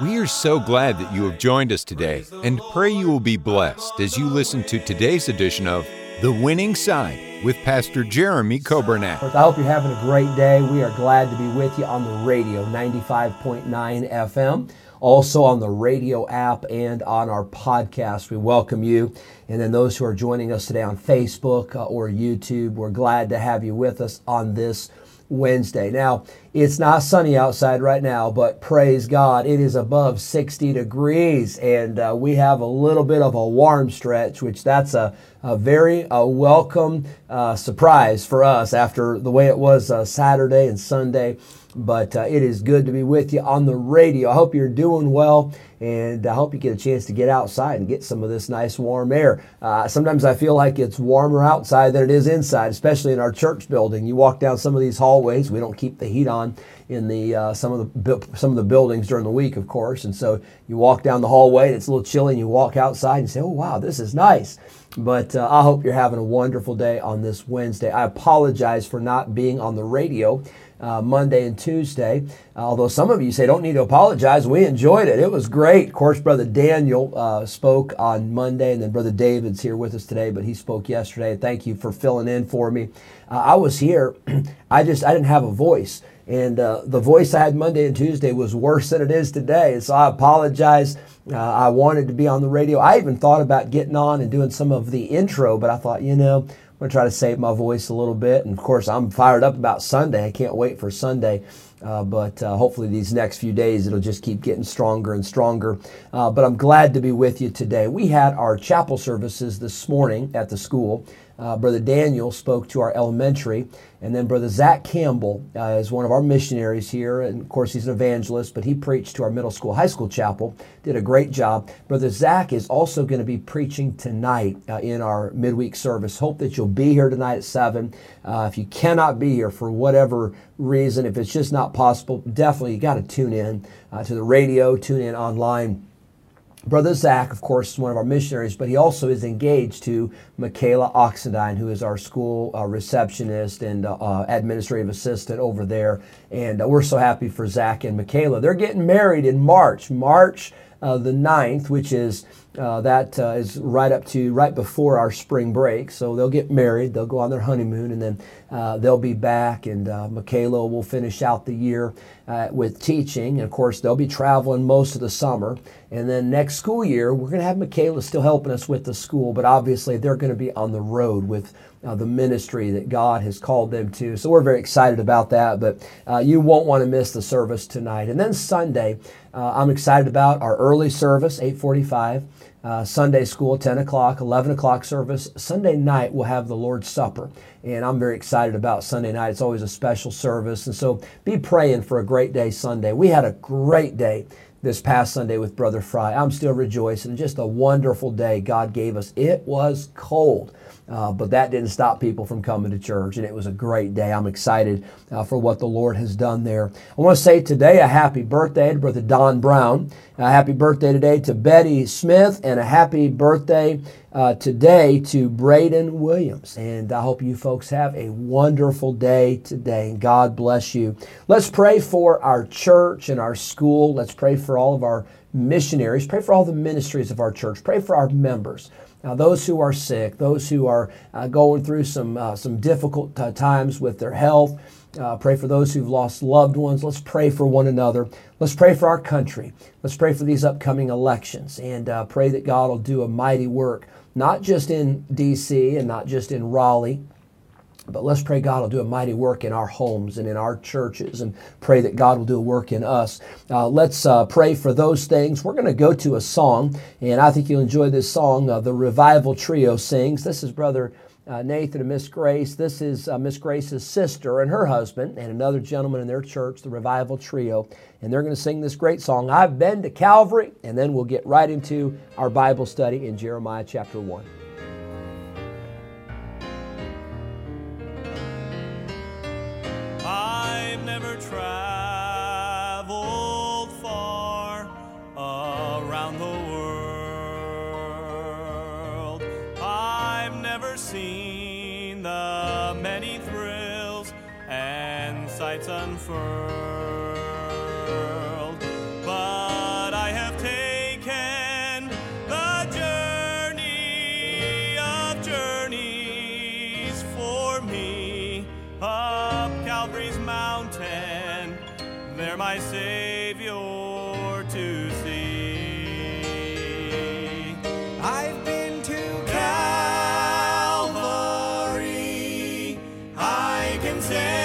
We are so glad that you have joined us today and pray you will be blessed as you listen to today's edition of The Winning Side with Pastor Jeremy Coburnack. I hope you're having a great day. We are glad to be with you on the radio, 95.9 FM, also on the radio app and on our podcast. We welcome you. And then those who are joining us today on Facebook uh, or YouTube, we're glad to have you with us on this Wednesday. Now, it's not sunny outside right now, but praise God, it is above 60 degrees, and uh, we have a little bit of a warm stretch, which that's a, a very uh, welcome uh, surprise for us after the way it was uh, Saturday and Sunday. But uh, it is good to be with you on the radio. I hope you're doing well, and I hope you get a chance to get outside and get some of this nice warm air. Uh, sometimes I feel like it's warmer outside than it is inside, especially in our church building. You walk down some of these hallways, we don't keep the heat on in the uh, some of the some of the buildings during the week, of course, and so you walk down the hallway and it's a little chilly, and you walk outside and say, "Oh wow, this is nice." But uh, I hope you're having a wonderful day on this Wednesday. I apologize for not being on the radio uh, Monday and Tuesday. although some of you say don't need to apologize, we enjoyed it. It was great. Of course, Brother Daniel uh, spoke on Monday, and then Brother David's here with us today, but he spoke yesterday. Thank you for filling in for me. Uh, I was here. I just I didn't have a voice. And uh, the voice I had Monday and Tuesday was worse than it is today. So I apologize. Uh, I wanted to be on the radio. I even thought about getting on and doing some of the intro, but I thought, you know, I'm going to try to save my voice a little bit. And of course, I'm fired up about Sunday. I can't wait for Sunday. Uh, but uh, hopefully, these next few days, it'll just keep getting stronger and stronger. Uh, but I'm glad to be with you today. We had our chapel services this morning at the school. Uh, Brother Daniel spoke to our elementary, and then Brother Zach Campbell uh, is one of our missionaries here, and of course he's an evangelist, but he preached to our middle school, high school chapel, did a great job. Brother Zach is also going to be preaching tonight uh, in our midweek service. Hope that you'll be here tonight at 7. Uh, if you cannot be here for whatever reason, if it's just not possible, definitely you got to tune in uh, to the radio, tune in online Brother Zach, of course, is one of our missionaries, but he also is engaged to Michaela Oxendine, who is our school uh, receptionist and uh, uh, administrative assistant over there. And uh, we're so happy for Zach and Michaela. They're getting married in March, March uh, the 9th, which is uh, that uh, is right up to right before our spring break. So they'll get married, they'll go on their honeymoon, and then uh, they'll be back. And uh, Michaela will finish out the year uh, with teaching. And of course, they'll be traveling most of the summer. And then next school year, we're going to have Michaela still helping us with the school, but obviously they're going to be on the road with uh, the ministry that God has called them to. So we're very excited about that, but uh, you won't want to miss the service tonight. And then Sunday, uh, I'm excited about our early service, 845. Uh, Sunday school, 10 o'clock, 11 o'clock service. Sunday night, we'll have the Lord's Supper. And I'm very excited about Sunday night. It's always a special service. And so be praying for a great day Sunday. We had a great day this past Sunday with Brother Fry. I'm still rejoicing. Just a wonderful day God gave us. It was cold. Uh, but that didn't stop people from coming to church, and it was a great day. I'm excited uh, for what the Lord has done there. I want to say today a happy birthday to Brother Don Brown. A happy birthday today to Betty Smith, and a happy birthday uh, today to Braden Williams. And I hope you folks have a wonderful day today, and God bless you. Let's pray for our church and our school. Let's pray for all of our missionaries. Pray for all the ministries of our church. Pray for our members. Now, those who are sick, those who are uh, going through some, uh, some difficult uh, times with their health, uh, pray for those who've lost loved ones. Let's pray for one another. Let's pray for our country. Let's pray for these upcoming elections and uh, pray that God will do a mighty work, not just in D.C. and not just in Raleigh, but let's pray God will do a mighty work in our homes and in our churches and pray that God will do a work in us. Uh, let's uh, pray for those things. We're going to go to a song, and I think you'll enjoy this song. Uh, the Revival Trio sings. This is Brother uh, Nathan and Miss Grace. This is uh, Miss Grace's sister and her husband, and another gentleman in their church, the Revival Trio. And they're going to sing this great song, I've Been to Calvary. And then we'll get right into our Bible study in Jeremiah chapter 1. I've never tried. Seen the many thrills and sights unfurled, I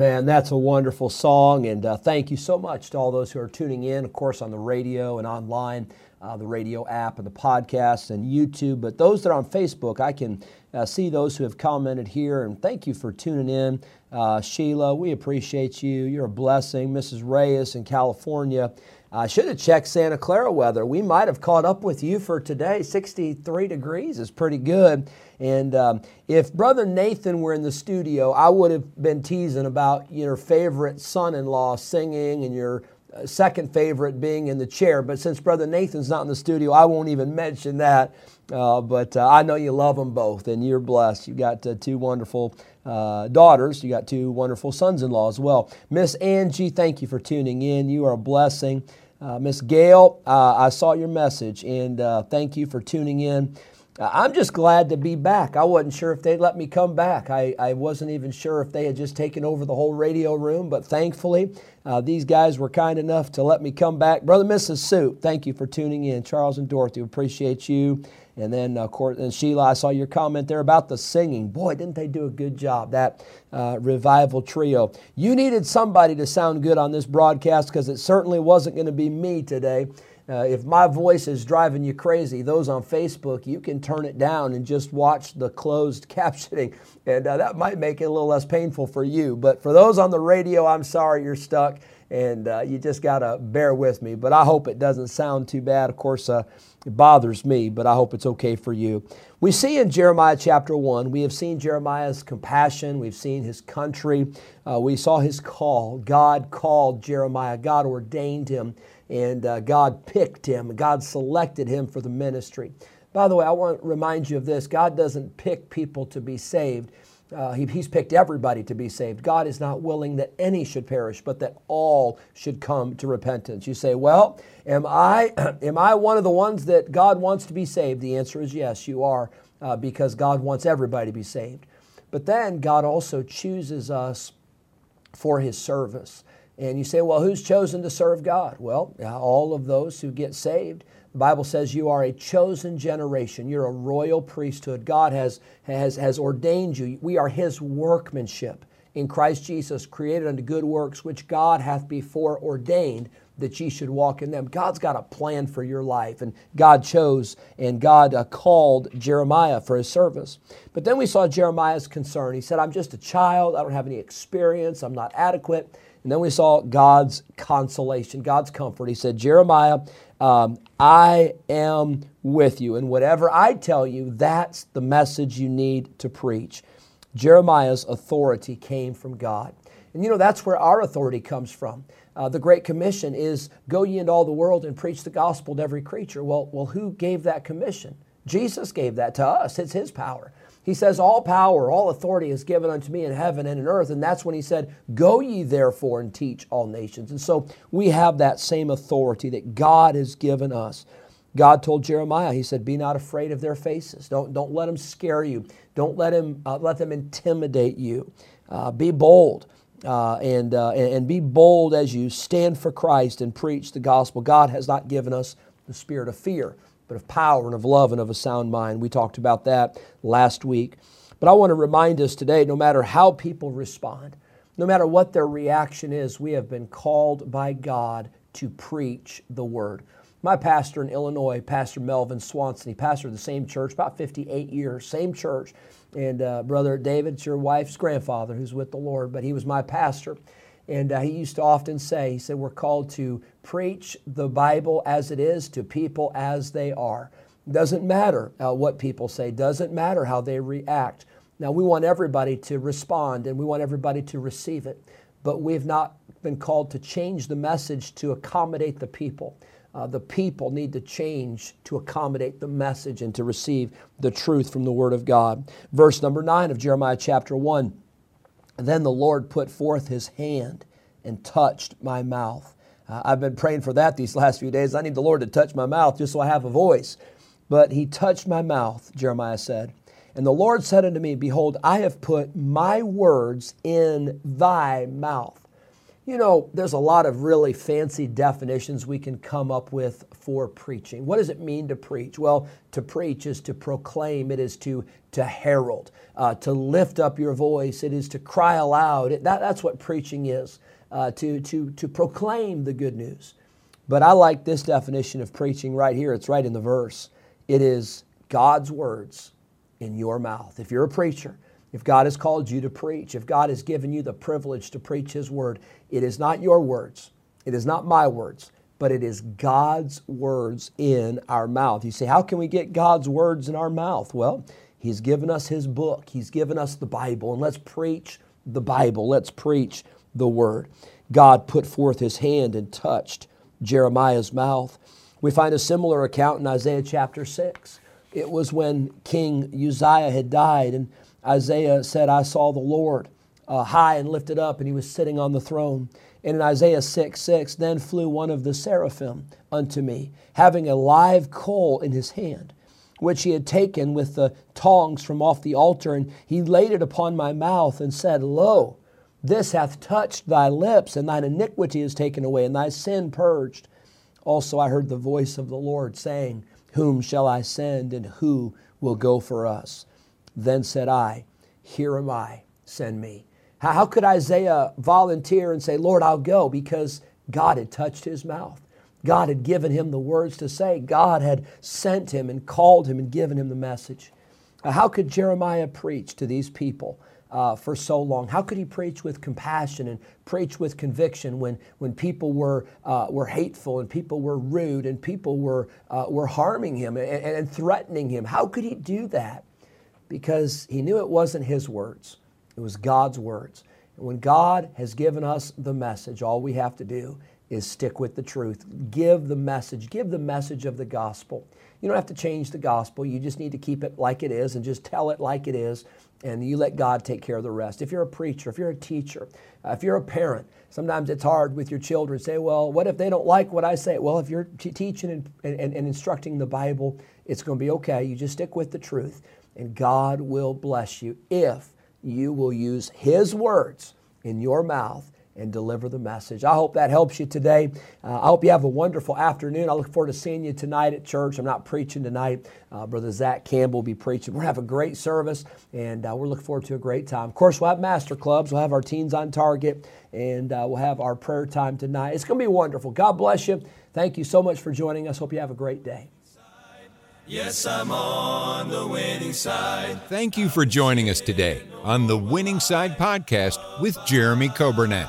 Amen. That's a wonderful song. And uh, thank you so much to all those who are tuning in, of course, on the radio and online, uh, the radio app and the podcast and YouTube. But those that are on Facebook, I can uh, see those who have commented here. And thank you for tuning in. Uh, Sheila, we appreciate you. You're a blessing. Mrs. Reyes in California. I should have checked Santa Clara weather. We might have caught up with you for today. 63 degrees is pretty good. And um, if Brother Nathan were in the studio, I would have been teasing about your favorite son in law singing and your second favorite being in the chair. But since Brother Nathan's not in the studio, I won't even mention that. Uh, but uh, I know you love them both, and you're blessed. You've got uh, two wonderful uh, daughters. You got two wonderful sons-in-law as well. Miss Angie, thank you for tuning in. You are a blessing. Uh, Miss Gail, uh, I saw your message, and uh, thank you for tuning in. Uh, I'm just glad to be back. I wasn't sure if they'd let me come back. I, I wasn't even sure if they had just taken over the whole radio room, but thankfully, uh, these guys were kind enough to let me come back. Brother Mrs. Sue, thank you for tuning in. Charles and Dorothy, appreciate you. And then, of course, and Sheila, I saw your comment there about the singing. Boy, didn't they do a good job, that uh, revival trio. You needed somebody to sound good on this broadcast because it certainly wasn't going to be me today. Uh, if my voice is driving you crazy, those on Facebook, you can turn it down and just watch the closed captioning, and uh, that might make it a little less painful for you. But for those on the radio, I'm sorry you're stuck. and uh, you just got to bear with me. But I hope it doesn't sound too bad. Of course, uh, it bothers me, but I hope it's okay for you. We see in Jeremiah chapter 1, we have seen Jeremiah's compassion, we've seen his country, uh, we saw his call. God called Jeremiah, God ordained him, and uh, God picked him, God selected him for the ministry. By the way, I want to remind you of this God doesn't pick people to be saved. Uh, he, he's picked everybody to be saved. God is not willing that any should perish, but that all should come to repentance. You say, "Well, am I am I one of the ones that God wants to be saved?" The answer is yes, you are, uh, because God wants everybody to be saved. But then God also chooses us for His service. And you say, "Well, who's chosen to serve God?" Well, all of those who get saved. The Bible says you are a chosen generation. You're a royal priesthood. God has, has, has ordained you. We are His workmanship in Christ Jesus, created unto good works, which God hath before ordained that ye should walk in them. God's got a plan for your life, and God chose and God uh, called Jeremiah for his service. But then we saw Jeremiah's concern. He said, I'm just a child, I don't have any experience, I'm not adequate. And then we saw God's consolation, God's comfort. He said, Jeremiah, um, I am with you. And whatever I tell you, that's the message you need to preach. Jeremiah's authority came from God. And you know, that's where our authority comes from. Uh, the Great Commission is go ye into all the world and preach the gospel to every creature. Well, well, who gave that commission? Jesus gave that to us. It's His power. He says, All power, all authority is given unto me in heaven and in earth. And that's when he said, Go ye therefore and teach all nations. And so we have that same authority that God has given us. God told Jeremiah, He said, Be not afraid of their faces. Don't, don't let them scare you. Don't let, him, uh, let them intimidate you. Uh, be bold. Uh, and, uh, and be bold as you stand for Christ and preach the gospel. God has not given us the spirit of fear, but of power and of love and of a sound mind. We talked about that last week. But I want to remind us today no matter how people respond, no matter what their reaction is, we have been called by God to preach the word. My pastor in Illinois, Pastor Melvin Swanson, he pastored the same church about 58 years, same church. And uh, Brother David, it's your wife's grandfather who's with the Lord, but he was my pastor. And uh, he used to often say, he said, we're called to preach the Bible as it is to people as they are. Doesn't matter uh, what people say, doesn't matter how they react. Now, we want everybody to respond and we want everybody to receive it, but we've not been called to change the message to accommodate the people. Uh, the people need to change to accommodate the message and to receive the truth from the Word of God. Verse number 9 of Jeremiah chapter 1 Then the Lord put forth his hand and touched my mouth. I've been praying for that these last few days. I need the Lord to touch my mouth just so I have a voice. But he touched my mouth, Jeremiah said. And the Lord said unto me, Behold, I have put my words in thy mouth. You know, there's a lot of really fancy definitions we can come up with for preaching. What does it mean to preach? Well, to preach is to proclaim, it is to, to herald, uh, to lift up your voice, it is to cry aloud. It, that, that's what preaching is, uh, to, to, to proclaim the good news. But I like this definition of preaching right here. It's right in the verse. It is God's words in your mouth. If you're a preacher, if God has called you to preach, if God has given you the privilege to preach His word, it is not your words, it is not my words, but it is God's words in our mouth. You say, How can we get God's words in our mouth? Well, He's given us His book, He's given us the Bible, and let's preach the Bible, let's preach the word. God put forth His hand and touched Jeremiah's mouth. We find a similar account in Isaiah chapter 6. It was when King Uzziah had died, and Isaiah said, I saw the Lord uh, high and lifted up, and he was sitting on the throne. And in Isaiah 6 6, then flew one of the seraphim unto me, having a live coal in his hand, which he had taken with the tongs from off the altar, and he laid it upon my mouth and said, Lo, this hath touched thy lips, and thine iniquity is taken away, and thy sin purged. Also I heard the voice of the Lord saying, Whom shall I send, and who will go for us? Then said I, Here am I, send me. How could Isaiah volunteer and say, Lord, I'll go? Because God had touched his mouth. God had given him the words to say. God had sent him and called him and given him the message. How could Jeremiah preach to these people? Uh, for so long? How could he preach with compassion and preach with conviction when, when people were, uh, were hateful and people were rude and people were, uh, were harming him and, and threatening him? How could he do that? Because he knew it wasn't his words, it was God's words. And when God has given us the message, all we have to do is stick with the truth. Give the message, give the message of the gospel. You don't have to change the gospel. You just need to keep it like it is and just tell it like it is, and you let God take care of the rest. If you're a preacher, if you're a teacher, uh, if you're a parent, sometimes it's hard with your children. Say, well, what if they don't like what I say? Well, if you're t- teaching and, and, and instructing the Bible, it's going to be okay. You just stick with the truth, and God will bless you if you will use His words in your mouth and deliver the message. I hope that helps you today. Uh, I hope you have a wonderful afternoon. I look forward to seeing you tonight at church. I'm not preaching tonight. Uh, Brother Zach Campbell will be preaching. We're going to have a great service, and uh, we're looking forward to a great time. Of course, we'll have master clubs. We'll have our teens on target, and uh, we'll have our prayer time tonight. It's going to be wonderful. God bless you. Thank you so much for joining us. Hope you have a great day. Yes, I'm on the winning side. Thank you for joining us today on the Winning Side Podcast with Jeremy Coburnett,